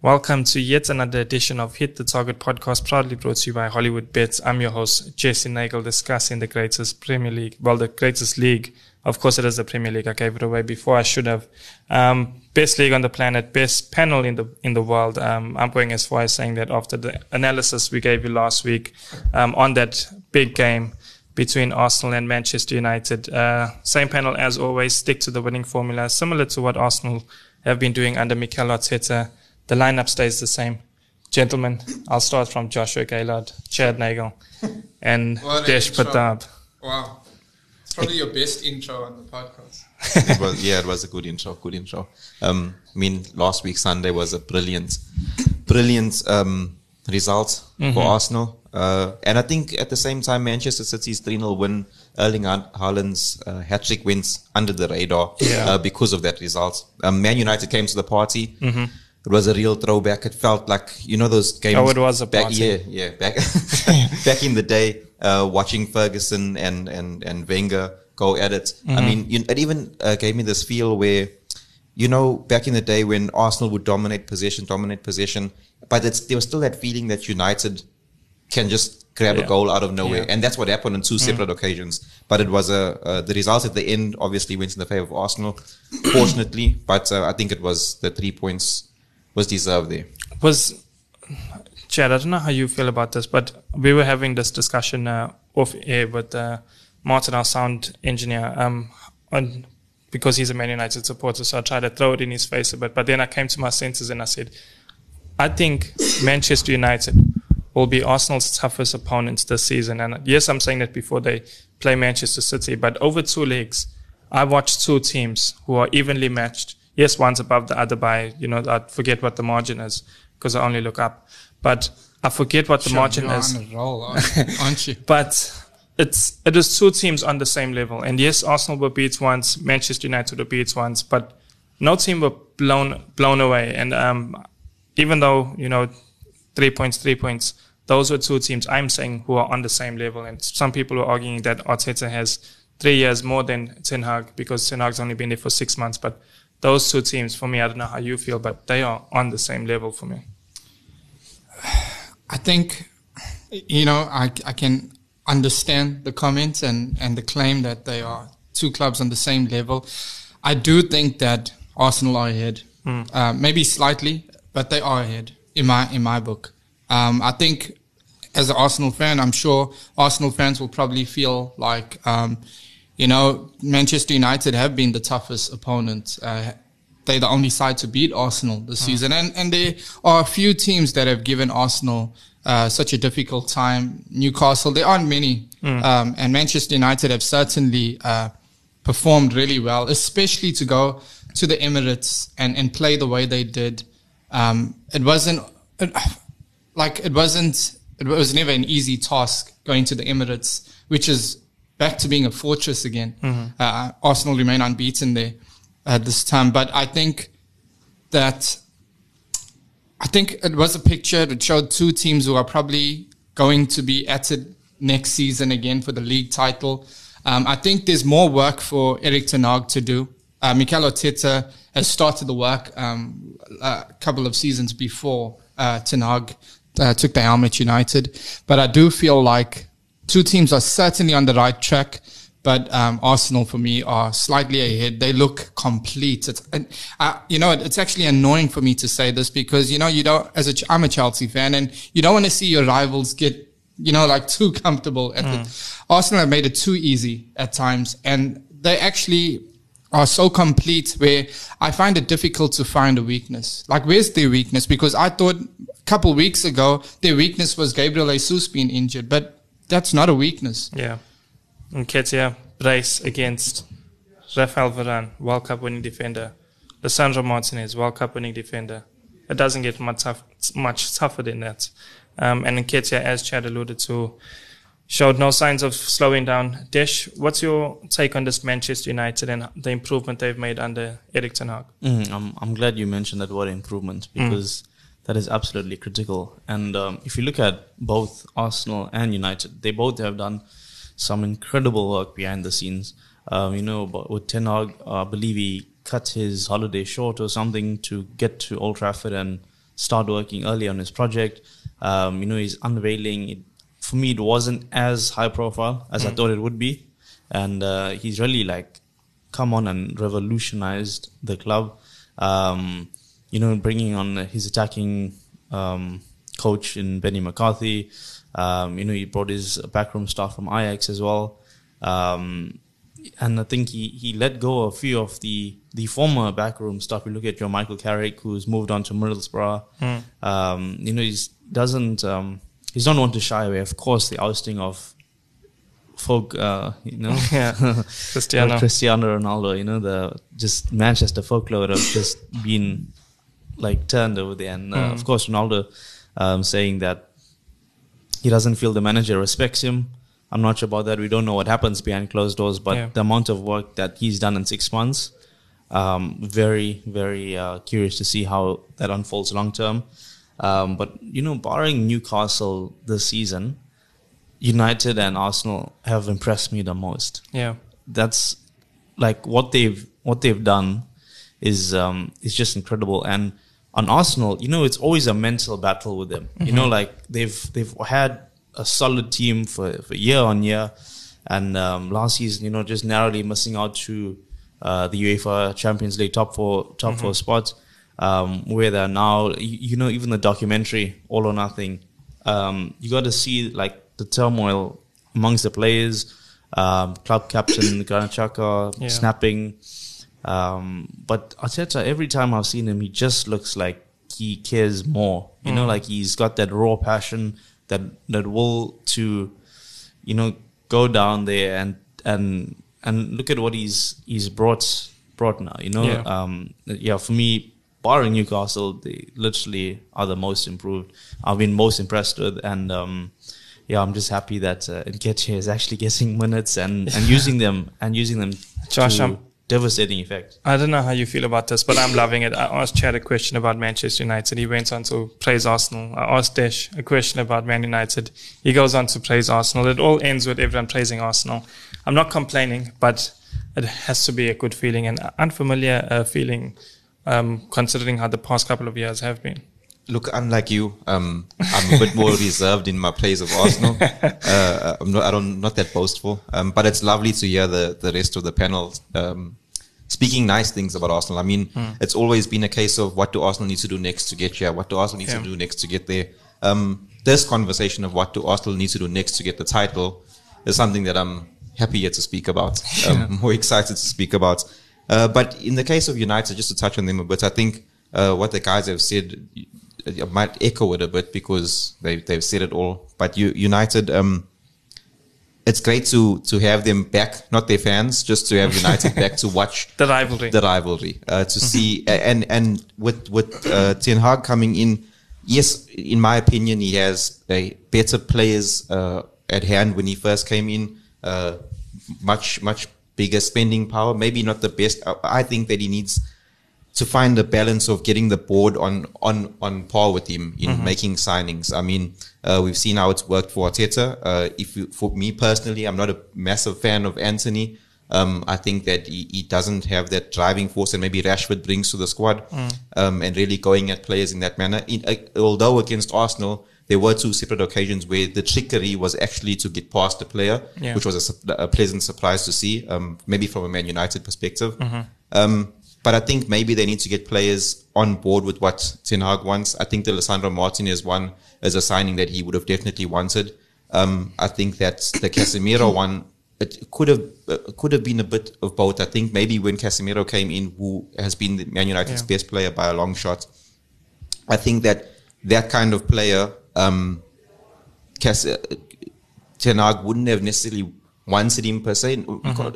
Welcome to yet another edition of Hit the Target podcast, proudly brought to you by Hollywood Bets. I'm your host, Jesse Nagel, discussing the greatest Premier League, well, the greatest league. Of course, it is the Premier League. I gave it away before I should have. Um, best league on the planet, best panel in the in the world. Um, I'm going as far as saying that after the analysis we gave you last week um, on that big game between Arsenal and Manchester United. Uh, same panel as always. Stick to the winning formula, similar to what Arsenal have been doing under Mikel Arteta. The lineup stays the same. Gentlemen, I'll start from Joshua Gaylord, Chad Nagel, and Desh Pratap. Wow. It's probably your best intro on the podcast. it was, yeah, it was a good intro, good intro. Um, I mean, last week Sunday was a brilliant, brilliant um, result mm-hmm. for Arsenal. Uh, and I think at the same time, Manchester City's 3 0 win, Erling Haaland's uh, hat trick wins under the radar yeah. uh, because of that result. Um, Man United came to the party. Mm-hmm it was a real throwback. It felt like you know those games. Oh, it was a back, party. yeah, yeah, back back in the day, uh, watching Ferguson and and and Wenger go at it. Mm-hmm. I mean, you, it even uh, gave me this feel where, you know, back in the day when Arsenal would dominate possession, dominate possession, but there was still that feeling that United can just grab yeah. a goal out of nowhere, yeah. and that's what happened on two separate mm. occasions. But it was a uh, the result at the end obviously went in the favor of Arsenal, fortunately. But uh, I think it was the three points was deserved there. Was Chad, I don't know how you feel about this, but we were having this discussion uh, off air with uh, Martin, our sound engineer, um, because he's a Man United supporter. So I tried to throw it in his face a bit, but then I came to my senses and I said, I think Manchester United will be Arsenal's toughest opponents this season. And yes, I'm saying that before they play Manchester City, but over two legs, I watched two teams who are evenly matched yes, one's above the other by, you know, I forget what the margin is because I only look up. But I forget what the sure, margin is. On a roll, aren't you? but it's it is two teams on the same level. And yes, Arsenal were beat once, Manchester United were beat once, but no team were blown blown away. And um, even though you know, three points, three points, those were two teams I'm saying who are on the same level. And some people are arguing that Arteta has three years more than Ten Hag because Ten Hag's only been there for six months, but those two teams for me, I don't know how you feel, but they are on the same level for me. I think, you know, I, I can understand the comments and, and the claim that they are two clubs on the same level. I do think that Arsenal are ahead, mm. uh, maybe slightly, but they are ahead in my in my book. Um, I think as an Arsenal fan, I'm sure Arsenal fans will probably feel like um, you know, Manchester United have been the toughest opponent. Uh, they're the only side to beat Arsenal this mm. season, and and there are a few teams that have given Arsenal uh, such a difficult time. Newcastle, there aren't many, mm. um, and Manchester United have certainly uh, performed really well, especially to go to the Emirates and and play the way they did. Um, it wasn't it, like it wasn't it was never an easy task going to the Emirates, which is back to being a fortress again. Mm-hmm. Uh, Arsenal remain unbeaten there at this time, but I think that I think it was a picture that showed two teams who are probably going to be at it next season again for the league title. Um, I think there's more work for Erik Ten Hag to do. Uh, Mikel Arteta has started the work um, a couple of seasons before uh, Ten Hag uh, took the helm at United, but I do feel like two teams are certainly on the right track, but um, Arsenal for me are slightly ahead. They look complete. It's, and, uh, you know, it's actually annoying for me to say this because you know you don't. As a, I'm a Chelsea fan, and you don't want to see your rivals get you know like too comfortable. At mm. the, Arsenal have made it too easy at times, and they actually are so complete where I find it difficult to find a weakness. Like, where's their weakness? Because I thought a couple weeks ago their weakness was Gabriel Jesus being injured, but that's not a weakness. Yeah. Nketiah, brace against Rafael Varane, World Cup winning defender. Lisandro Martinez, World Cup winning defender. It doesn't get much, tough, much tougher than that. Um, and Nketiah, as Chad alluded to, showed no signs of slowing down. Desh, what's your take on this Manchester United and the improvement they've made under Erik Ten Hag? Mm, I'm, I'm glad you mentioned that word improvement because mm that is absolutely critical. And um, if you look at both Arsenal and United, they both have done some incredible work behind the scenes. Um, you know, but with Ten Hag, uh, I believe he cut his holiday short or something to get to Old Trafford and start working early on his project. Um, you know, he's unveiling. It, for me, it wasn't as high profile as I thought it would be, and uh, he's really like come on and revolutionized the club. Um, you know, bringing on his attacking um, coach in Benny McCarthy. Um, you know, he brought his backroom staff from Ajax as well. Um, and I think he, he let go a few of the, the former backroom stuff. You look at your Michael Carrick, who's moved on to Middlesbrough. Um, you know, he doesn't, um, he's not one to shy away. Of course, the ousting of folk, uh, you know, Yeah. Cristiano. Cristiano Ronaldo, you know, the just Manchester folklore of just being like turned over there. And uh, Mm. of course, Ronaldo um, saying that he doesn't feel the manager respects him. I'm not sure about that. We don't know what happens behind closed doors, but Yeah. the amount of work that he's done in six months, um, very, very uh, curious to see how that unfolds long term. Um, but you know, barring Newcastle this season, United and Arsenal have impressed me the most Yeah. that's like what they've what they've done is um is just incredible. And on Arsenal you know it's always a mental battle with them. You know like they've they've had a solid team for, for year on year. And um, last season you know just narrowly missing out to uh, the UEFA Champions League top four top four spots. Um, where they're now you, you know even the documentary All or Nothing um, you got to see like the turmoil amongst the players um, club captain Granit Xhaka Yeah. snapping. Um, but Arteta, every time I've seen him, he just looks like he cares more. You know, like he's got that raw passion, that that will to, you know, go down there and and and look at what he's he's brought brought now. You know, Yeah. um, yeah. For me, barring Newcastle, they literally are the most improved. I've been most impressed with, and um, yeah, I'm just happy that uh, Nketiah is actually getting minutes and, and using them and using them Josh, to I'm- devastating effect. I don't know how you feel about this, but I'm loving it. I asked Chad a question about Manchester United. He went on to praise Arsenal. I asked Dash a question about Man United. He goes on to praise Arsenal. It all ends with everyone praising Arsenal. I'm not complaining, but it has to be a good feeling and unfamiliar uh, feeling, um, considering how the past couple of years have been. Look, unlike you, um, I'm a bit more reserved in my praise of Arsenal. Uh, I'm not, I don't, not that boastful. Um, but it's lovely to hear the, the rest of the panel, um, speaking nice things about Arsenal. I mean, it's always been a case of what do Arsenal need to do next to get here? What do Arsenal need Yeah. to do next to get there? Um, this conversation of what do Arsenal need to do next to get the title is something that I'm happy here to speak about. Um, more excited to speak about. Uh, but in the case of United, just to touch on them a bit, I think uh, what the guys have said, I might echo it a bit because they, they've said it all. But you, United, um, it's great to to have them back, not their fans, just to have United back to watch The rivalry. the rivalry uh, to see and and with with uh, Ten Hag coming in, yes, in my opinion, he has a better players uh, at hand when he first came in, uh, much much bigger spending power. Maybe not the best. I, I think that he needs to find a balance of getting the board on on on par with him in making signings. I mean, uh, we've seen how it's worked for Arteta. Uh, if you, for me personally, I'm not a massive fan of Antony. Um, I think that he, he doesn't have that driving force that maybe Rashford brings to the squad, um, and really going at players in that manner. In, uh, although against Arsenal, there were two separate occasions where the trickery was actually to get past the player, Yeah. which was a, a pleasant surprise to see. Um, maybe from a Man United perspective. Um, but I think maybe they need to get players on board with what Ten Hag wants. I think the Alessandro Martinez one is a signing that he would have definitely wanted. Um, I think that the Casemiro one it could have uh, could have been a bit of both. I think maybe when Casemiro came in, who has been the Man United's Yeah. best player by a long shot, I think that that kind of player, um, Cas- uh, Ten Hag wouldn't have necessarily wanted him per se.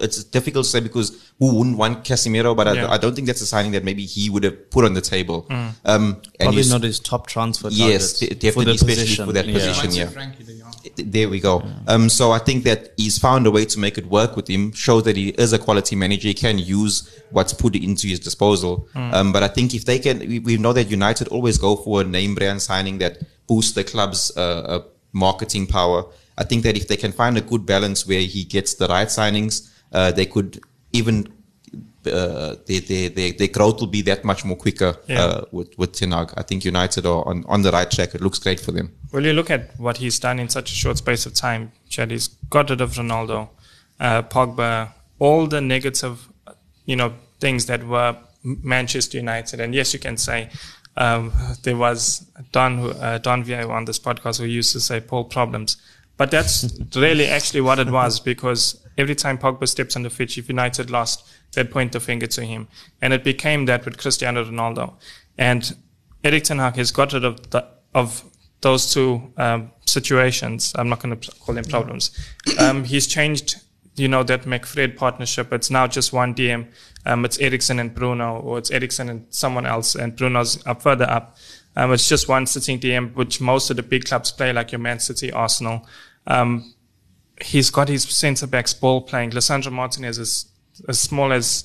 It's difficult to say because who wouldn't want Casemiro, but Yeah. I, I don't think that's a signing that maybe he would have put on the table. Um, and Probably not his top transfer Yes, target de- definitely, for the especially position. for that yeah. position. Yeah. Frankie there we go. Um, so I think that he's found a way to make it work with him, show that he is a quality manager. He can use what's put into his disposal. Um, but I think if they can, we, we know that United always go for a name brand signing that boosts the club's uh, uh, marketing power. I think that if they can find a good balance where he gets the right signings, uh, they could even uh, their, their, their, their growth will be that much more quicker Yeah. uh, with, with Ten Hag. I think United are on, on the right track. It looks great for them. Well, you look at what he's done in such a short space of time. Chad, he's got rid of Ronaldo, uh, Pogba, all the negative, you know, things that were Manchester United. And yes, you can say um, there was Don uh, Don Viejo on this podcast who used to say Paul problems, but that's really actually what it was because every time Pogba steps on the pitch, if United lost, they'd point the finger to him, and it became that with Cristiano Ronaldo. And Erik Ten Hag has got rid of the, of those two um, situations. I'm not going to call them problems. Um, he's changed, you know, that McFred partnership. It's now just one DM. Um, it's Eriksen and Bruno, or it's Eriksen and someone else, and Bruno's up further up. Um, it's just one sitting DM, which most of the big clubs play, like your Man City, Arsenal. Um, he's got his centre backs ball playing. Lisandro Martinez is as small as,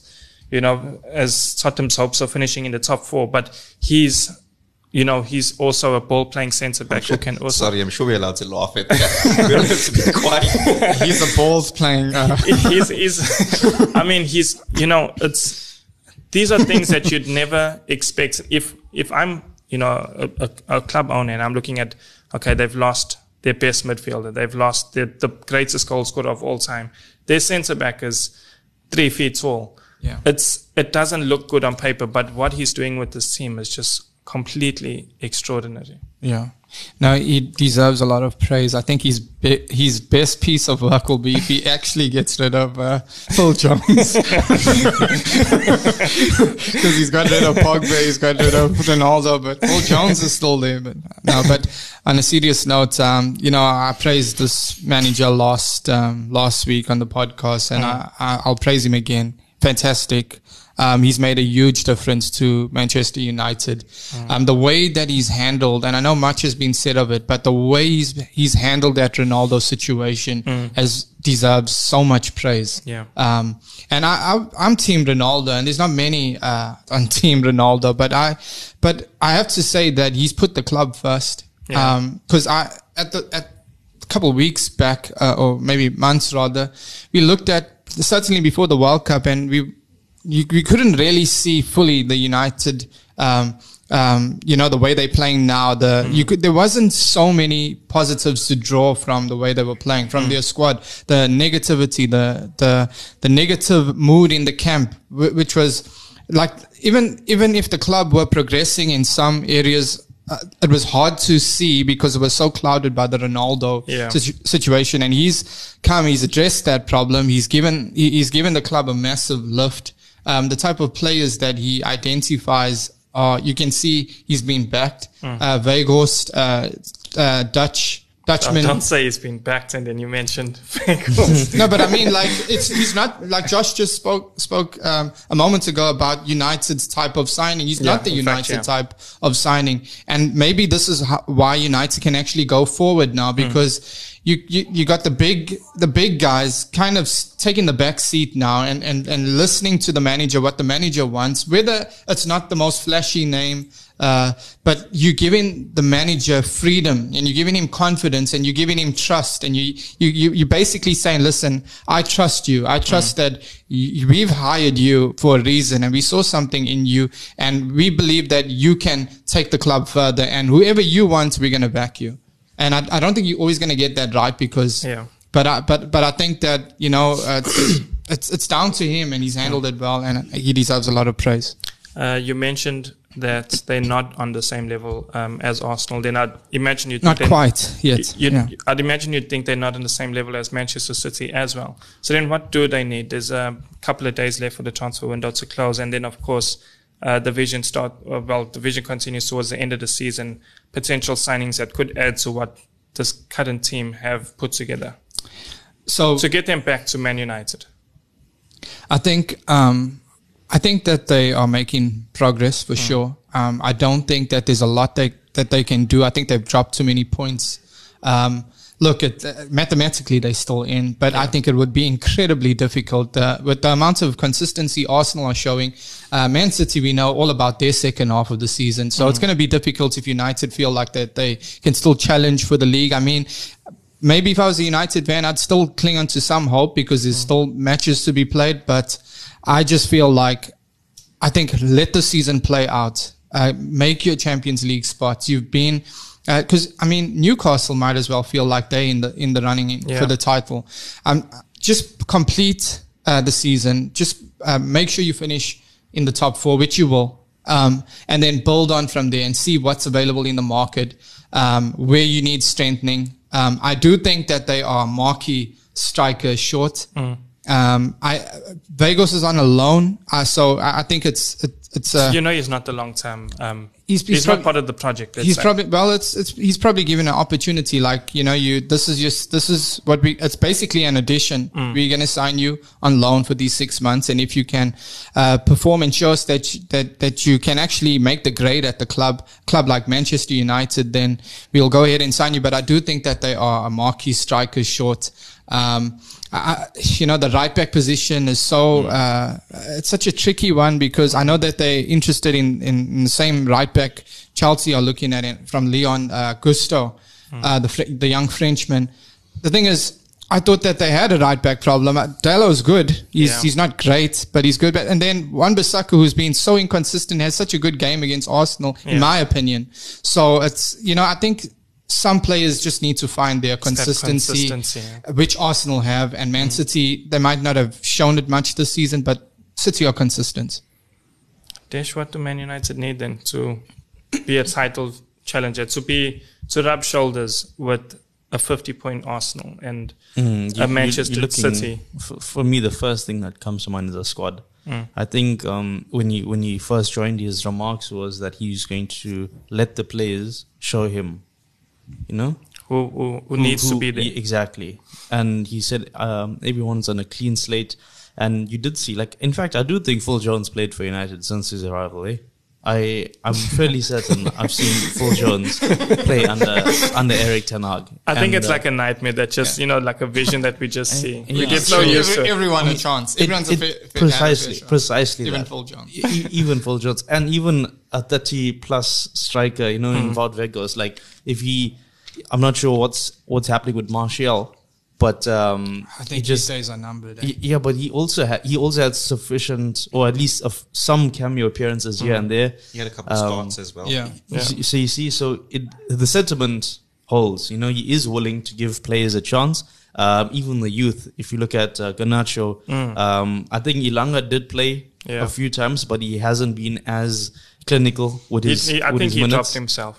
you know, as Tottenham's hopes of finishing in the top four, but he's, you know, he's also a ball playing centre back who can also. Sorry, I'm sure we're allowed to laugh at that. we're allowed to be quiet. He's a balls playing. Uh, he's, he's, I mean, he's, you know, it's, these are things that you'd never expect. If, if I'm, you know, a, a, a club owner and I'm looking at, okay, they've lost their best midfielder. They've lost their, the greatest goal scorer of all time. Their centre back is three feet tall. Yeah. It's, it doesn't look good on paper, but what he's doing with this team is just completely extraordinary. Yeah. No, he deserves a lot of praise. I think his be- his best piece of work will be if he actually gets rid of uh, Phil Jones, because he's got rid of Pogba, he's got rid of Ronaldo, but Phil Jones is still there. But no, but on a serious note, um, you know, I praised this manager last um, last week on the podcast, and I, I, I'll praise him again. Fantastic. Um, he's made a huge difference to Manchester United. Um, the way that he's handled, and I know much has been said of it, but the way he's he's handled that Ronaldo situation has deserves so much praise. Yeah. Um, and I, I I'm Team Ronaldo, and there's not many uh, on Team Ronaldo, but I but I have to say that he's put the club first. Yeah. Um, because I at the at a couple of weeks back, uh, or maybe months rather, we looked at certainly before the World Cup, and we you, we couldn't really see fully the United. Um, um, you know the way they're playing now. The you could there wasn't so many positives to draw from the way they were playing from their squad. The negativity, the the the negative mood in the camp, wh- which was like even even if the club were progressing in some areas. Uh, it was hard to see because it was so clouded by the Ronaldo Yeah. situ- situation, and he's come, he's addressed that problem. He's given he- he's given the club a massive lift. Um, the type of players that he identifies are you can see he's been backed. Uh, Weghorst, uh, uh, Dutch Dutchman. Don't say he's been backed and then you mentioned no, but I mean, like, it's he's not like Josh just spoke spoke um, a moment ago about United's type of signing. He's not the in fact, United yeah. type of signing, and maybe this is how, why United can actually go forward now Hmm. because. You, you you got the big the big guys kind of taking the back seat now and, and and listening to the manager what the manager wants whether it's not the most flashy name uh, but you're giving the manager freedom and you're giving him confidence and you're giving him trust and you, you, you, you're basically saying, listen, I trust you. I trust that you, we've hired you for a reason and we saw something in you and we believe that you can take the club further and whoever you want, we're going to back you. And I, I don't think you're always going to get that right because, Yeah. but I, but, but I think that, you know, uh, it's, it's, it's down to him and he's handled it well and he deserves a lot of praise. Uh, you mentioned that they're not on the same level um, as Arsenal. They're not. Imagine you Not quite yet. You'd, yeah. I'd imagine you'd think they're not on the same level as Manchester City as well. So then, what do they need? There's a couple of days left for the transfer window to close, and then of course. Uh, the vision start uh, well. The vision continues towards the end of the season. Potential signings that could add to what this current team have put together So, to get them back to Man United. I think um, I think that they are making progress for sure. Um, I don't think that there's a lot they, that they can do. I think they've dropped too many points. Um, look, at uh, mathematically they're still in, but I think it would be incredibly difficult uh, with the amount of consistency Arsenal are showing. Uh, Man City, we know all about their second half of the season, so it's going to be difficult if United feel like that they can still challenge for the league. I mean, maybe if I was a United fan, I'd still cling on to some hope because there's still matches to be played. But I just feel like I think let the season play out. Uh, make your Champions League spots. You've been because uh, I mean Newcastle might as well feel like they in the in the running in, Yeah. for the title. Um, just complete uh, the season. Just uh, make sure you finish in the top four, which you will, um, and then build on from there and see what's available in the market, um, where you need strengthening. Um, I do think that they are marquee strikers short. Um, I Vegas is on a loan, uh, so I, I think it's it, it's uh, you know, he's not the long term. He's- he's, he's not part of the project. he's say. probably well it's it's he's probably given an opportunity like you know you this is just this is what we it's basically an addition we're going to sign you on loan for these six months and if you can uh, perform and show us that you, that that you can actually make the grade at the club club like Manchester United then we'll go ahead and sign you but I do think that they are a marquee striker short um, I, I- you know the right back position is so uh, it's such a tricky one because I know that they're interested in, in, in the same right back. Chelsea are looking at it from Lyon uh, Gusto, uh, the the young Frenchman. The thing is, I thought that they had a right back problem. Uh, Dalot's good. He's Yeah. he's not great, but he's good. But, and then Wan Bissaka, who's been so inconsistent, has such a good game against Arsenal, in my opinion. So it's you know I think some players just need to find their consistency, consistency, which Arsenal have, and Man City they might not have shown it much this season, but City are consistent. Desh, what do Man United need then to be a title challenger, to be to rub shoulders with a 50 point Arsenal and Mm, you- a Manchester looking- City? For, for me, the first thing that comes to mind is a squad. Mm. I think um, when he when he first joined, his remarks was that he's going to let the players show him, you know, Who, who, who needs to be there? exactly. And he said um, everyone's on a clean slate. And you did see, like, in fact, I do think Phil Jones played for United since his arrival. Eh? I I'm fairly certain I've seen Phil Jones play under under Erik Ten Hag. I think And, it's uh, like a nightmare that just, you know, like a vision that we just see. We get so Every- used to it. everyone a chance. it- Everyone's it- a fa- fa- precisely, fair precisely Even that. Phil Jones. E- even Phil Jones, and even a 30 plus striker, you know, Hmm. in Wout Weghorst. Like, if he, I'm not sure what's what's happening with Martial, but um, I he think just his days are numbered. eh? Yeah, but he also had he also had sufficient, or at least of some cameo appearances here and there. He had a couple of Um, starts as well. yeah. Yeah. So, so you see, so it the sentiment holds. You know, he is willing to give players a chance. Um, even the youth. If you look at uh, Garnacho, um, I think Elanga did play Yeah. a few times, but he hasn't been as clinical with his. he- I with think his he minutes. dropped himself.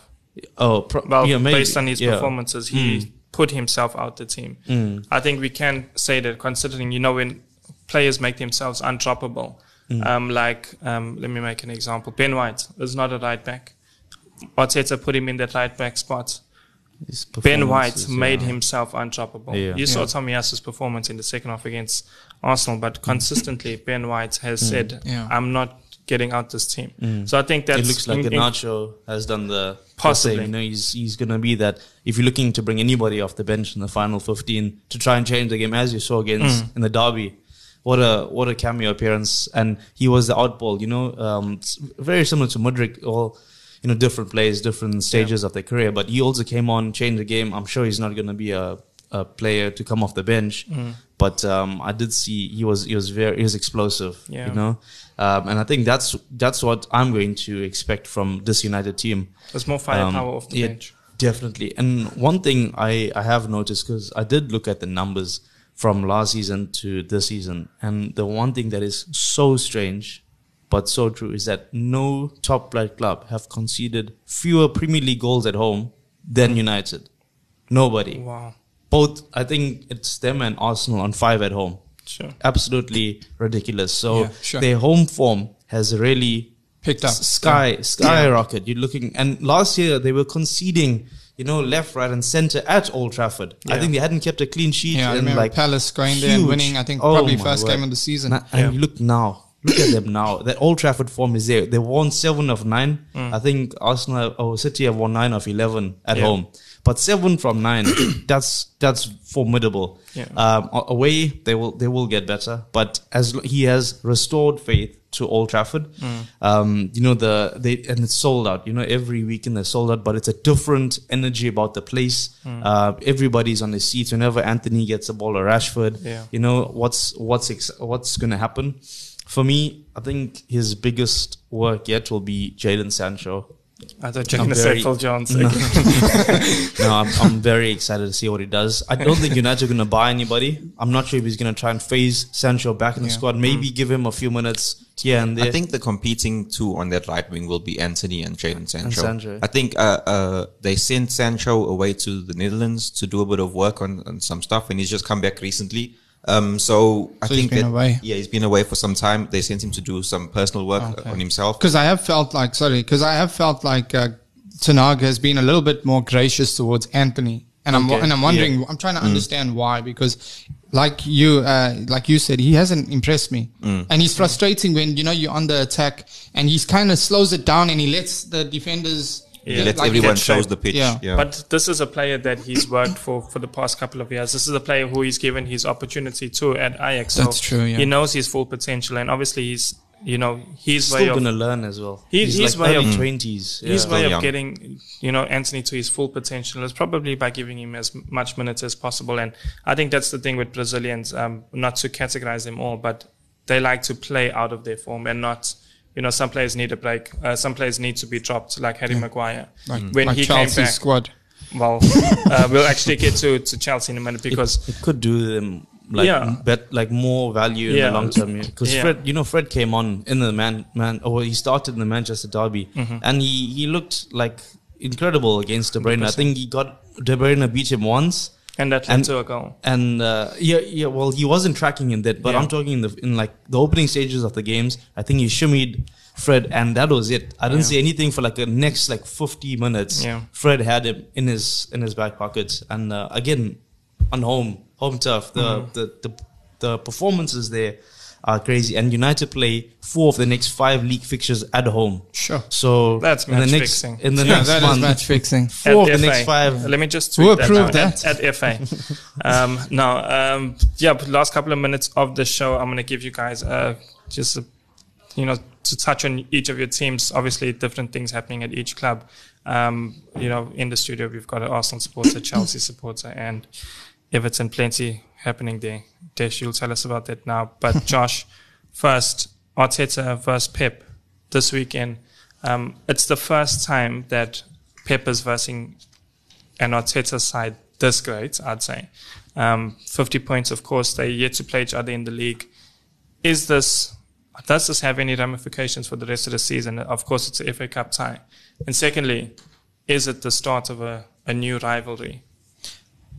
Oh, pro- Well, yeah, maybe, based on his yeah. performances, he put himself out the team. Mm. I think we can say that considering, you know, when players make themselves undroppable, Mm. um, like, um, let me make an example. Ben White is not a right back. Arteta put him in that right back spot. Ben White made yeah. himself undroppable. Yeah. You saw Yeah. Tomiyasu's performance in the second half against Arsenal, but consistently Ben White has said, Yeah. I'm not getting out this team. So I think that's it looks like in- Garnacho has done the Possibly. the same. You know, he's he's gonna be that. If you're looking to bring anybody off the bench in the final 15 to try and change the game, as you saw against Mm. in the derby, what a what a cameo appearance! And he was the outball. You know, um, very similar to Mudryk. All you know, different plays, different stages of their career. But he also came on, changed the game. I'm sure he's not gonna be a a player to come off the bench, Mm. but um, I did see he was he was very he was explosive. Yeah. You know, um, and I think that's that's what I'm going to expect from this United team. There's more firepower Um, off the yeah, bench. Definitely. And one thing I, I have noticed, because I did look at the numbers from last season to this season, and the one thing that is so strange but so true is that no top flight club have conceded fewer Premier League goals at home than United. Nobody. Wow. Both, I think it's them and Arsenal on five at home. Sure. Absolutely ridiculous. So Yeah, sure. their home form has really Picked up. sky skyrocket. You're looking, and last year they were conceding, you know, left, right, and center at Old Trafford. I think they hadn't kept a clean sheet. Yeah, I remember like Palace going there and winning. I think Oh probably first word. game of the season. And Yeah. you look now. Look at them now. That Old Trafford form is there. They won seven of nine. I think Arsenal or City have won nine of eleven at Yeah. home. But seven from nine, that's that's formidable. Yeah. Um, away, they will they will get better. But as he has restored faith to Old Trafford, um, you know the they and it's sold out. You know every weekend they're sold out, but it's a different energy about the place. Uh, everybody's on the seats whenever Antony gets a ball or Rashford. Yeah. You know what's what's ex- what's going to happen. For me, I think his biggest work yet will be Jadon Sancho. I thought you're I'm going to say very- Phil Jones. No. no, I'm, I'm very excited to see what he does. I don't think United are going to buy anybody. I'm not sure if he's going to try and phase Sancho back in the squad. Maybe give him a few minutes here and there. I think the competing two on that right wing will be Antony and Jadon Sancho. Sancho. I think uh, uh, they sent Sancho away to the Netherlands to do a bit of work on, on some stuff, and he's just come back recently. Um, so I So he's think been that, away. yeah, he's been away for some time. They sent him to do some personal work Okay. on himself. Because I have felt like, sorry, because I have felt like uh, Ten Hag has been a little bit more gracious towards Antony, and I'm and I'm wondering, I'm trying to understand why. Because, like you, uh, like you said, he hasn't impressed me, and he's frustrating when you know you're on the attack, and he's kind of slows it down, and he lets the defenders. He Yeah. lets like, everyone get shows the pitch. Yeah. Yeah. But this is a player that he's worked for for the past couple of years. This is a player who he's given his opportunity to at Ajax. So That's true, yeah. He knows his full potential, and obviously he's you know his he's way still going to learn as well. He- he's his like way early of- 20s. his yeah. way of young. getting you know Antony to his full potential is probably by giving him as much minutes as possible. And I think that's the thing with Brazilians. Um, not to categorize them all, but they like to play out of their form and not. You know, some players need a break. Uh, some players need to be dropped, like Harry Maguire. Like, when like he Chelsea's came back, squad. well, uh, we'll actually get to, to Chelsea in a minute because it could do them like Yeah. bet like more value in the long term because Yeah. Fred, you know, Fred came on in the man man. Or he started in the Manchester derby, Mm-hmm. and he he looked like incredible against De Bruyne. I think he got De Bruyne beat him once. And that led to a goal. And uh, yeah, yeah. Well, he wasn't tracking in that, but Yeah. I'm talking in the in like the opening stages of the games. I think he shimmied Fred, and that was it. I didn't Yeah. see anything for like the next like 50 minutes. Yeah. Fred had him in his in his back pocket, and uh, again on home home turf, the, Mm-hmm. the the the performances there are crazy. And United play four of the next five league fixtures at home. Sure. So That's in the next fixing. in the Yeah, next that is month, match fixing. four of At the FA. next five. Let me just Who tweet that approved now. that? At, at FA. um, now, um, yeah, but last couple of minutes of the show, I'm going to give you guys uh, just, a, you know, to touch on each of your teams. Obviously, different things happening at each club. Um, you know, in the studio, we've got an Arsenal supporter, Chelsea supporter, and Everton plenty happening there. Desh, you'll tell us about that now. But Josh, first, Arteta versus Pep this weekend. Um, it's the first time that Pep is versing an Arteta side this great, I'd say. Um, 50 points, of course, they're yet to play each other in the league. Is this, does this have any ramifications for the rest of the season? Of course, it's a FA Cup tie. And secondly, is it the start of a, a new rivalry?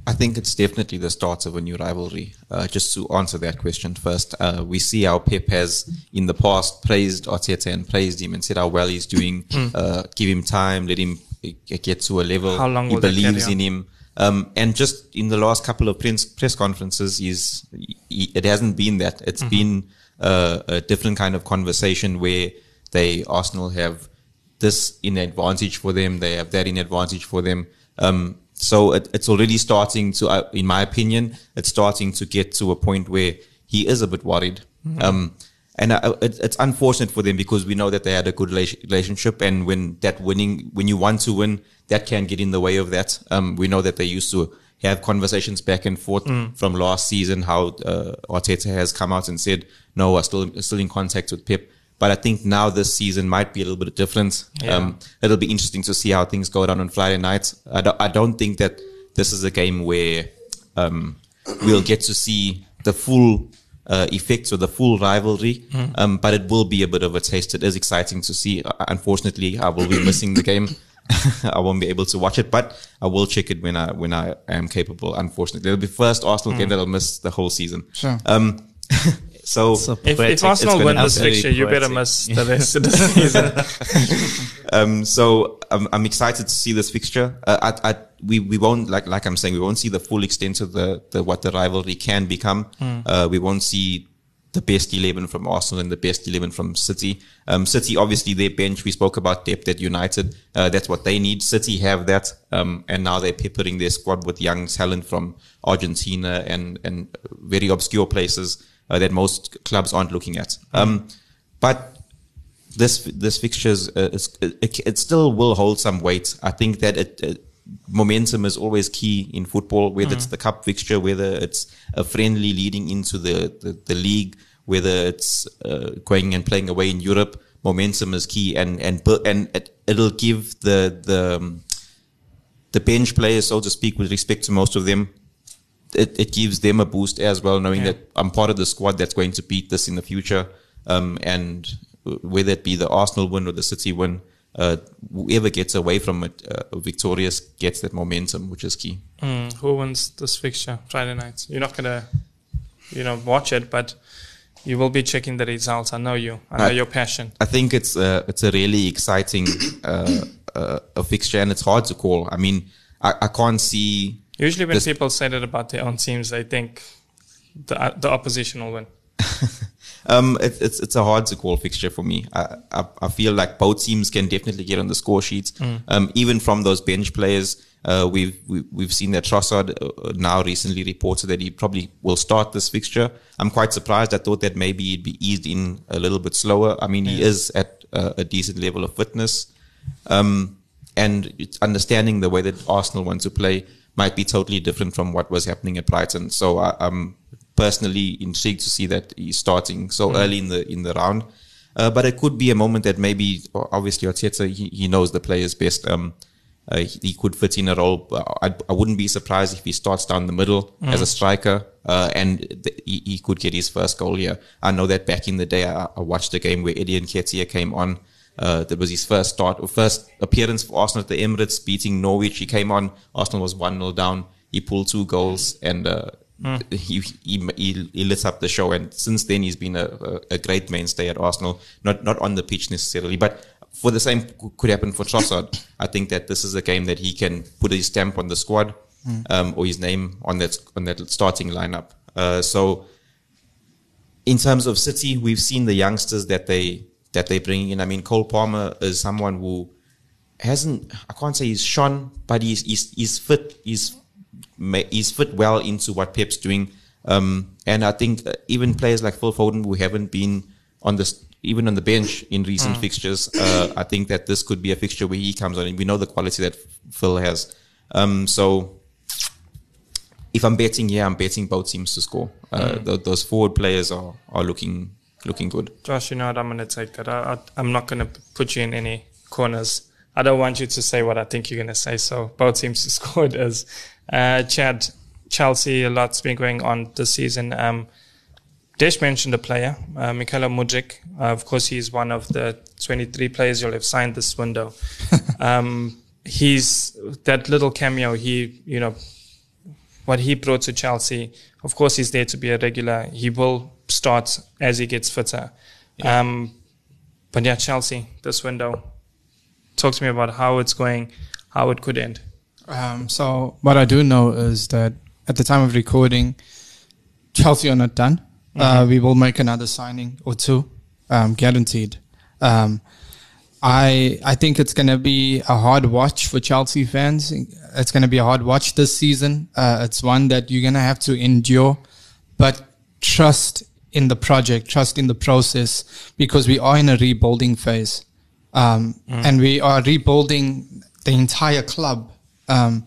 I think it's definitely the start of a new rivalry. Uh, just to answer that question first, uh, we see how Pep has in the past praised Arteta and praised him and said how well he's doing. uh, give him time, let him uh, get to a level. How long he believes in him. Um, and just in the last couple of press, press conferences, is he, it hasn't been that. It's Mm-hmm. been uh, a different kind of conversation where they Arsenal have this in advantage for them. They have that in advantage for them. Um, so it, it's already starting to, uh, in my opinion, it's starting to get to a point where he is a bit worried. Um, and uh, it, it's unfortunate for them because we know that they had a good relationship, and when that winning, when you want to win, that can get in the way of that. Um, we know that they used to have conversations back and forth from last season. How uh, Arteta has come out and said, "No, I'm still still in contact with Pep." But I think now this season might be a little bit different. Yeah. Um, it'll be interesting to see how things go down on Friday night. I don't, I don't think that this is a game where um, we'll get to see the full uh, effects or the full rivalry, um, but it will be a bit of a taste. It is exciting to see. Uh, Unfortunately, I will be missing the game. I won't be able to watch it, but I will check it when I when I am capable. Unfortunately, it'll be first Arsenal game that I'll miss the whole season. Sure. Um, so So If, if Arsenal It's win this fixture, you better miss the rest of the season. Um, so I'm, I'm excited to see this fixture. Uh, I, I, we we won't like like I'm saying we won't see the full extent of the, the what the rivalry can become. Uh, we won't see the best eleven from Arsenal and the best eleven from City. Um, City obviously their bench. We spoke about depth at United. Uh, that's what they need. City have that, um, and now they're peppering their squad with young talent from Argentina and and very obscure places uh, that most clubs aren't looking at. Um, but this this fixtures uh, is, it, it still will hold some weight. I think that it, uh, momentum is always key in football, whether it's the cup fixture, whether it's a friendly leading into the, the, the league, whether it's uh, going and playing away in Europe. Momentum is key, and and and it, it'll give the the um, the bench players, so to speak, with respect to most of them, it, it gives them a boost as well, knowing Yeah. that I'm part of the squad that's going to beat this in the future. Um, and whether it be the Arsenal win or the City win, uh, whoever gets away from it uh, victorious gets that momentum, which is key. Mm, who wins this fixture Friday night? You're not gonna, you know, watch it, but you will be checking the results. I know you. I know I- your passion. I think it's a, it's a really exciting uh, uh, a fixture, and it's hard to call. I mean, I, I can't see. Usually, when This- people say that about their own teams, they think the uh, the opposition will win. Um, it, it's it's a hard to call fixture for me. I, I I feel like both teams can definitely get on the score sheets. Um, even from those bench players, uh, we've we, we've seen that Trossard uh, now recently reported that he probably will start this fixture. I'm quite surprised. I thought that maybe he'd be eased in a little bit slower. I mean, he is at uh, a decent level of fitness. Um, and it's understanding the way that Arsenal want to play might be totally different from what was happening at Brighton. So I, I'm personally intrigued to see that he's starting so early in the in the round. Uh, but it could be a moment that maybe, obviously, Arteta he, he knows the players best. Um, uh, he, could fit in a role. I, I wouldn't be surprised if he starts down the middle as a striker, uh, and th- he, he could get his first goal here. I know that back in the day, I, I watched a game where Eddie Nketiah came on. Uh, that was his first start or first appearance for Arsenal at the Emirates, beating Norwich. He came on. Arsenal was one 0 down. He pulled two goals and uh, he, he he he lit up the show. And since then, he's been a, a, great mainstay at Arsenal. Not not on the pitch necessarily, but for the same could happen for Trossard. I think that this is a game that he can put his stamp on the squad um, or his name on that on that starting lineup. Uh, so in terms of City, we've seen the youngsters that they that they bring in. I mean, Cole Palmer is someone who hasn't. I can't say he's shone, but he's he's, he's fit. He's he's fit well into what Pep's doing. Um, and I think uh, even players like Phil Foden who haven't been on this even on the bench in recent fixtures, uh, I think that this could be a fixture where he comes on, and we know the quality that Phil has. Um, so if I'm betting, yeah, I'm betting both teams to score. Uh, th- those forward players are are looking looking good. Josh, you know what? I'm going to take that. I, I, I'm not going to put you in any corners. I don't want you to say what I think you're going to say. So both teams to score it is. Uh, Chad, Chelsea, a lot's been going on this season. Um, Desh mentioned a player, uh, Mykhailo Mudryk. Uh, of course, he's one of the 23 players you'll have signed this window. um, he's that little cameo. He, you know, what he brought to Chelsea. Of course, he's there to be a regular. He will start as he gets fitter. Um, but yeah, Chelsea this window. Talk to me about how it's going, how it could end. Um, so what I do know is that at the time of recording, Chelsea are not done. Uh, we will make another signing or two, um, guaranteed. Um, I I think it's going to be a hard watch for Chelsea fans. It's going to be a hard watch this season. Uh, it's one that you're going to have to endure, but trust in the project, trust in the process, because we are in a rebuilding phase, um, and we are rebuilding the entire club um,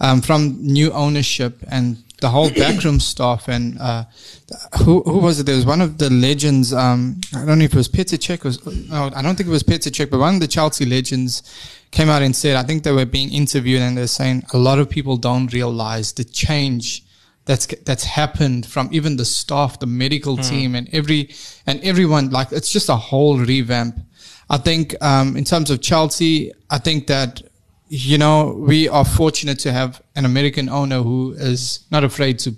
um, from new ownership and the whole backroom staff and uh, who who was it? There was one of the legends. Um, I don't know if it was Petr Cech. Was no, I don't think it was Petr Cech, but one of the Chelsea legends came out and said, I think they were being interviewed and they're saying a lot of people don't realize the change that's that's happened from even the staff, the medical team, and every and everyone. Like it's just a whole revamp. I think um, in terms of Chelsea, I think that you know we are fortunate to have an American owner who is not afraid to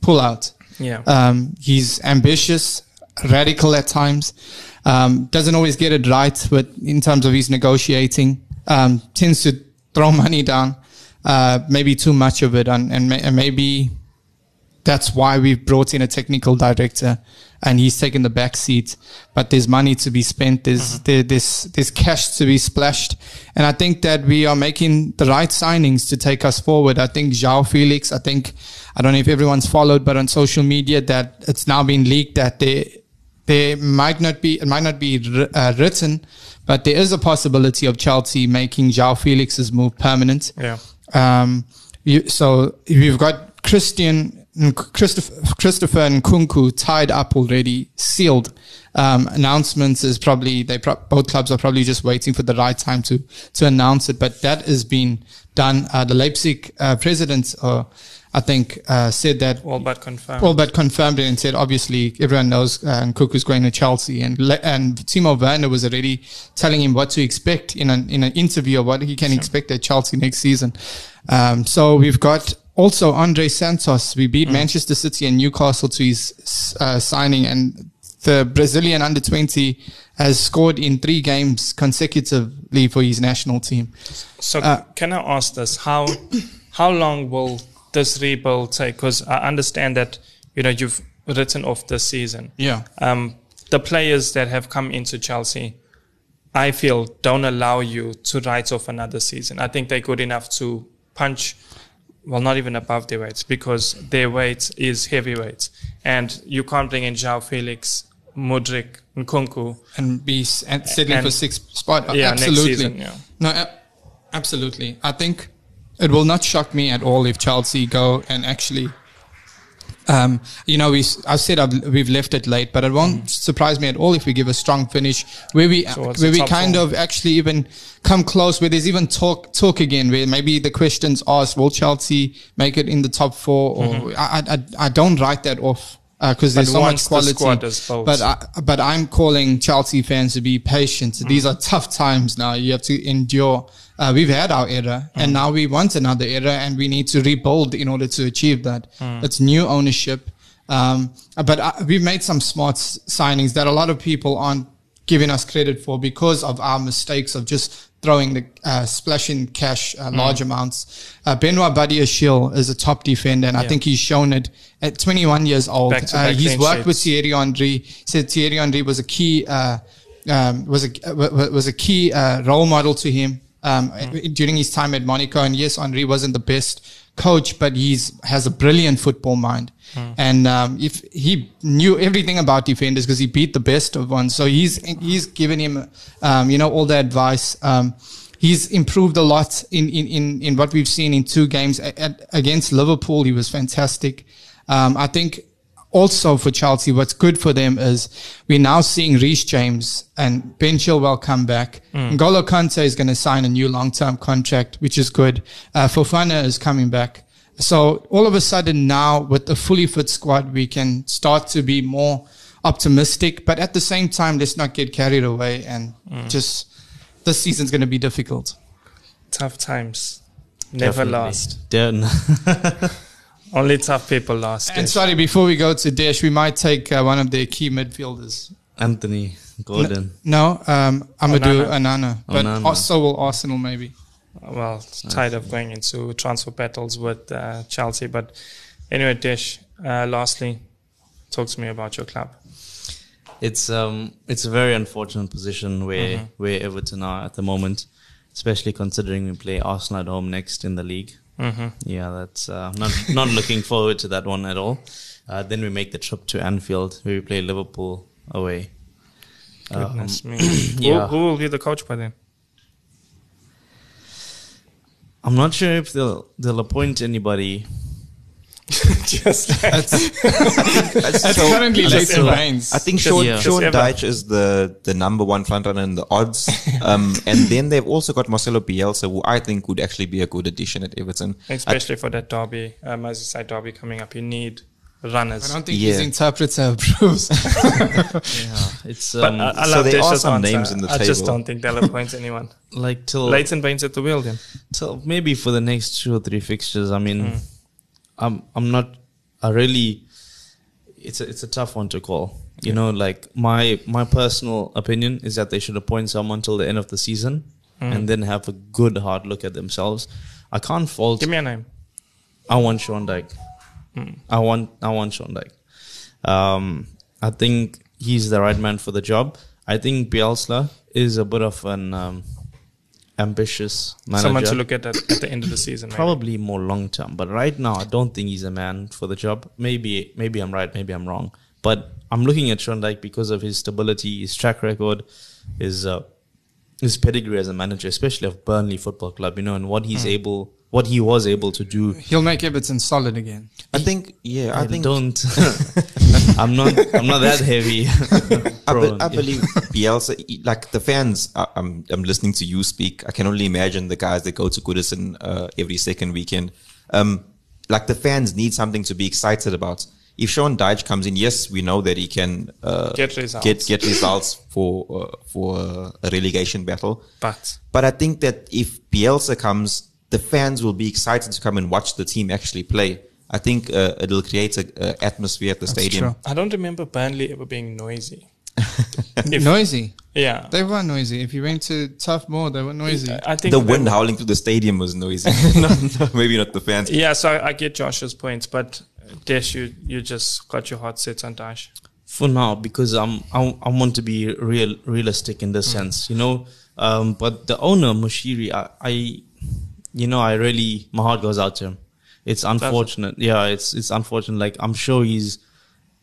pull out. Yeah. Um, he's ambitious, radical at times. Um, doesn't always get it right, but in terms of his negotiating, um, tends to throw money down. Uh, maybe too much of it, and, and, and maybe that's why we've brought in a technical director and he's taken the back seat. But there's money to be spent. There's, there, there's, there's cash to be splashed. And I think that we are making the right signings to take us forward. I think João Felix, I think, I don't know if everyone's followed, but on social media that it's now been leaked that there, there might not be, it might not be uh, written, but there is a possibility of Chelsea making João Felix's move permanent. Yeah. Um, you, so we've got Christian Christopher, Christopher and Nkunku tied up already, sealed. Um, announcements is probably they pro- both clubs are probably just waiting for the right time to to announce it. But that has been done. Uh, the Leipzig uh, president, uh, I think, uh, said that all but confirmed. all but confirmed it and said obviously everyone knows uh, Nkunku's going to Chelsea and le- and Timo Werner was already telling him what to expect in an in an interview of what he can expect at Chelsea next season. Um, so we've got also Andrey Santos. We beat Manchester City and Newcastle to his uh, signing, and the Brazilian under twenty has scored in three games consecutively for his national team. So Uh, can I ask this? How how long will this rebuild take? Because I understand that you know you've written off this season. Yeah. Um, the players that have come into Chelsea, I feel, don't allow you to write off another season. I think they're good enough to punch. Well, not even above their weights because their weight is heavyweight, and you can't bring in João Felix, Mudryk, and Nkunku. and be and settling And- for sixth spot. Yeah, next absolutely. season, yeah. No, a- absolutely. I think it will not shock me at all if Chelsea go and actually. Um, you know, we, I said I've, we've left it late, but it won't surprise me at all if we give a strong finish where we Towards where we kind four. of actually even come close, where there's even talk talk again, where maybe the questions asked, will Chelsea make it in the top four? Or I, I I I don't write that off because there's But so much the quality. built- But I, but I'm calling Chelsea fans to be patient. These Mm. are tough times now. You have to endure. Uh, we've had our era, Mm. and now we want another era, and we need to rebuild in order to achieve that. Mm. It's new ownership, um, but I, we've made some smart signings that a lot of people aren't giving us credit for because of our mistakes of just throwing the uh, splashing cash Mm. uh, large amounts. Uh, Benoit Badiashile is a top defender, and I think he's shown it at 21 years old. Back-to-back Uh, he's worked with. Thierry Henry. He said Thierry Henry was a key uh, um, was a wa- wa- was a key uh, role model to him um, Mm. during his time at Monaco. And yes, Henry wasn't the best coach, but he's has a brilliant football mind. Mm. And um, if he knew everything about defenders because he beat the best of ones, so he's he's given him um, you know all the advice. Um, he's improved a lot in, in, in, in what we've seen in two games at, against Liverpool. He was fantastic. Um, I think also for Chelsea, what's good for them is we're now seeing Reece James and Ben Chilwell come back. N'Golo Kante is going to sign a new long-term contract, which is good. Uh, Fofana is coming back. So all of a sudden now with a fully fit squad, we can start to be more optimistic, but at the same time, let's not get carried away and just this season's going to be difficult. Tough times never Definitely. last. Then Only tough people last. And Desh. sorry, before we go to Dash, we might take uh, one of their key midfielders. Anthony Gordon. No, um, Amadou Onana. Anana, but Onana. also will Arsenal maybe. well, tired of going into transfer battles with uh, Chelsea. But anyway, Dish, uh, lastly, talk to me about your club. It's um it's a very unfortunate position where Mm-hmm. where Everton are at the moment, especially considering we play Arsenal at home next in the league. Mm-hmm. Yeah, that's uh, not not looking forward to that one at all. Uh, then we make the trip to Anfield where we play Liverpool away. Goodness Um, me. yeah. who, who will be the coach by then? I'm not sure if they'll they'll appoint anybody. Just That's, that's so- currently just Leighton ever. Baines. I think Sean, yeah. Sean just ever. Dyche is the, the number one frontrunner in the odds. Um, and then they've also got Marcelo Bielsa, who I think would actually be a good addition at Everton. especially for that derby, uh, Merseyside derby coming up. You need runners. I don't think Yeah. his interpreter approves. Yeah, it's but um, I, I so there are some answer. names in the I just don't think they'll appoint anyone. like till Leighton Baines at the wheel then. So maybe for the next two or three fixtures, I mean, Hmm. I'm I'm not. I really, it's a it's a tough one to call. You know, like my my personal opinion is that they should appoint someone till the end of the season Hmm. and then have a good hard look at themselves. I can't fault. Give me a name. I want Sean Dyche. Hmm. I want I want Sean Dyche. Um, I think he's the right man for the job. I think Bielsa is a bit of an um, ambitious manager. Someone to look at at, at the end of the season. maybe. Probably more long term, but right now I don't think he's a man for the job. Maybe maybe I'm right, maybe I'm wrong. But I'm looking at Sean Dyche because of his stability, his track record, his uh, his pedigree as a manager, especially of Burnley Football Club, you know, and what he's able what he was able to do. He'll make Everton solid again. I think, yeah, I, I think don't. I'm not. I'm not that heavy. I, be- prone. I believe Bielsa, like the fans, I, I'm I'm listening to you speak. I can only imagine the guys that go to Goodison uh, every second weekend. Um, like the fans need something to be excited about. If Sean Dyche comes in, yes, we know that he can uh, Get results. get get results for uh, for uh, a relegation battle. But But I think that if Bielsa comes, the fans will be excited to come and watch the team actually play. I think uh, it'll create a, a atmosphere at the That's stadium. true. I don't remember Burnley ever being noisy. If- noisy. Yeah. They were noisy. If you went to Turf Moor, they were noisy. I think the wind were- howling through the stadium was noisy. no, no, maybe not the fans. Yeah, so I, I get Josh's points, but Desh, you you just got your heart set on Dash. for now because I'm I, I want to be real realistic in this sense, you know. Um, but the owner Moshiri, I, I, you know, I really my heart goes out to him. It's unfortunate, yeah. It's it's unfortunate. Like I'm sure he's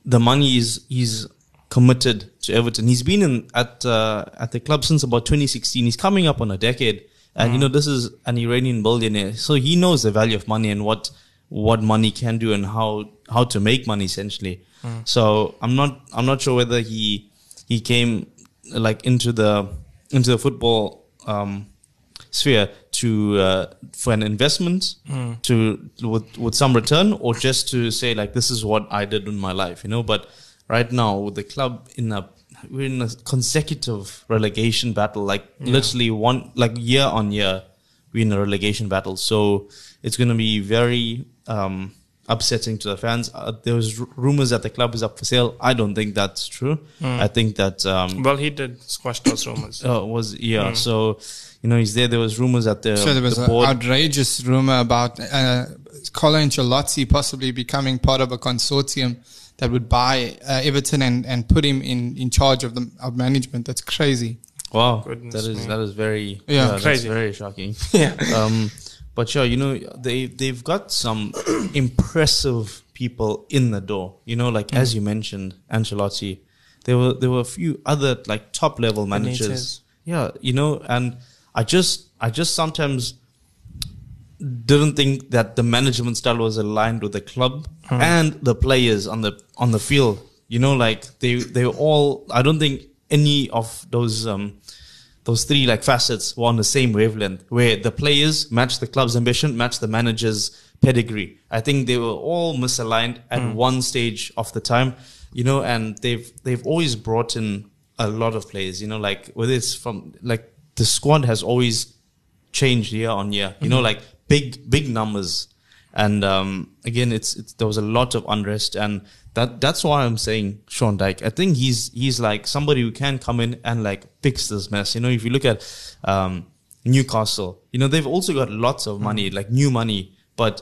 the money is he's committed to Everton. He's been in at uh, at the club since about 2016. He's coming up on a decade, and you know this is an Iranian billionaire, so he knows the value of money and what what money can do and how how to make money essentially. So I'm not I'm not sure whether he he came like into the into the football um, sphere to uh, for an investment to with with some return or just to say like this is what I did in my life, you know. But right now with the club in a we're in a consecutive relegation battle, like literally one like year on year, we're in a relegation battle. So it's going to be very um, upsetting to the fans. Uh, there was r- rumors that the club is up for sale. I don't think that's true. I think that um, Well, he did squash those rumors. uh, was yeah. So you know he's there. There was rumors that the, so there was the an board. outrageous rumor about uh, Carlo Ancelotti possibly becoming part of a consortium that would buy uh, Everton and, and put him in, in charge of the of management. That's crazy. Wow, Goodness that is me. that is very Yeah. that's Crazy. very shocking. Yeah. um, but sure, you know they they've got some impressive people in the door. You know, like as you mentioned, Ancelotti. There were there were a few other like top level managers. Benitez. Yeah, you know, and I just I just sometimes didn't think that the management style was aligned with the club and the players on the on the field. You know, like they they all. I don't think any of those um those three like facets were on the same wavelength, where the players match the club's ambition, match the manager's pedigree. I think they were all misaligned at one stage of the time. You know, and they've they've always brought in a lot of players. You know, like whether it's from like the squad has always changed year on year. You know, like big big numbers. And um, again, it's, it's there was a lot of unrest, and that that's why I'm saying Sean Dyche. I think he's he's like somebody who can come in and like fix this mess. You know, if you look at um, Newcastle, you know they've also got lots of money, like new money, but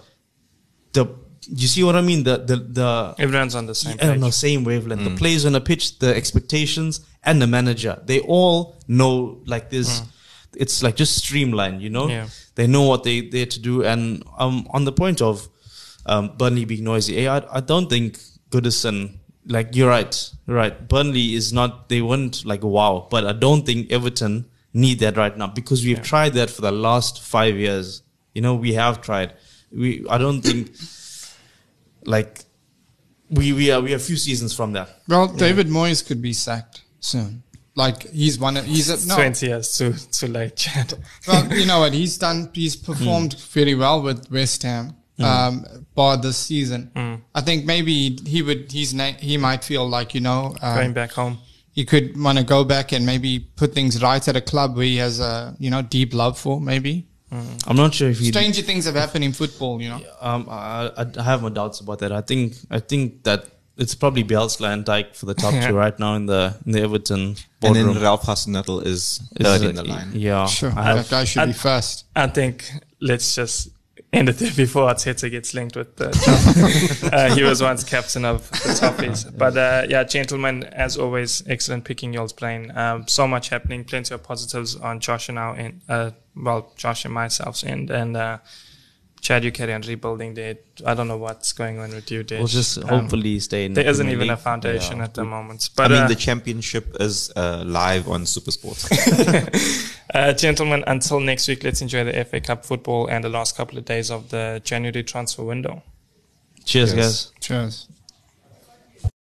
the you see what I mean? The the the Everyone's on the same yeah, on the same wavelength. The players on the pitch, the expectations, and the manager. They all know like this. It's like just streamlined, you know. Yeah. They know what they they're to do. And um, on the point of um, Burnley being noisy, eh, I I don't think Goodison. Like you're right, you're right. Burnley is not. They weren't like wow, but I don't think Everton need that right now because we've tried that for the last five years. You know, we have tried. We I don't think like we we are we are a few seasons from that. Well, David Moyes could be sacked soon. Like he's one. Of, he's a, no. 20 years too, too late, Chad. well, you know what? He's done. He's performed very well with West Ham, um, bar this season. I think maybe he would. He's na- he might feel like you know Going um, back home. he could want to go back and maybe put things right at a club where he has a you know deep love for. Maybe I'm not sure if he. stranger things have happened in football. You know. Um, I, I I have my doubts about that. I think I think that it's probably Bielsa and Dyche for the top two right now in the in the Everton And then Ralph Hasenhüttl is Is, third in the line. Yeah, Sure, I have- that guy should I- be first. I think let's just end it there before Arteta gets linked with the job. uh, he was once captain of the Toffees. But uh, yeah, gentlemen, as always, excellent picking y'all's brain. Um, so much happening, plenty of positives on Josh and our end, uh, well, Josh and myself, end. And uh, Chad, you carry on rebuilding there. I don't know what's going on with you there. We'll just Um, hopefully stay in. the there isn't Premier even a foundation Yeah. at the moment. I mean, uh, the championship is uh, live on Supersport. uh, gentlemen, until next week, let's enjoy the FA Cup football and the last couple of days of the January transfer window. Cheers, Yes. guys. Cheers.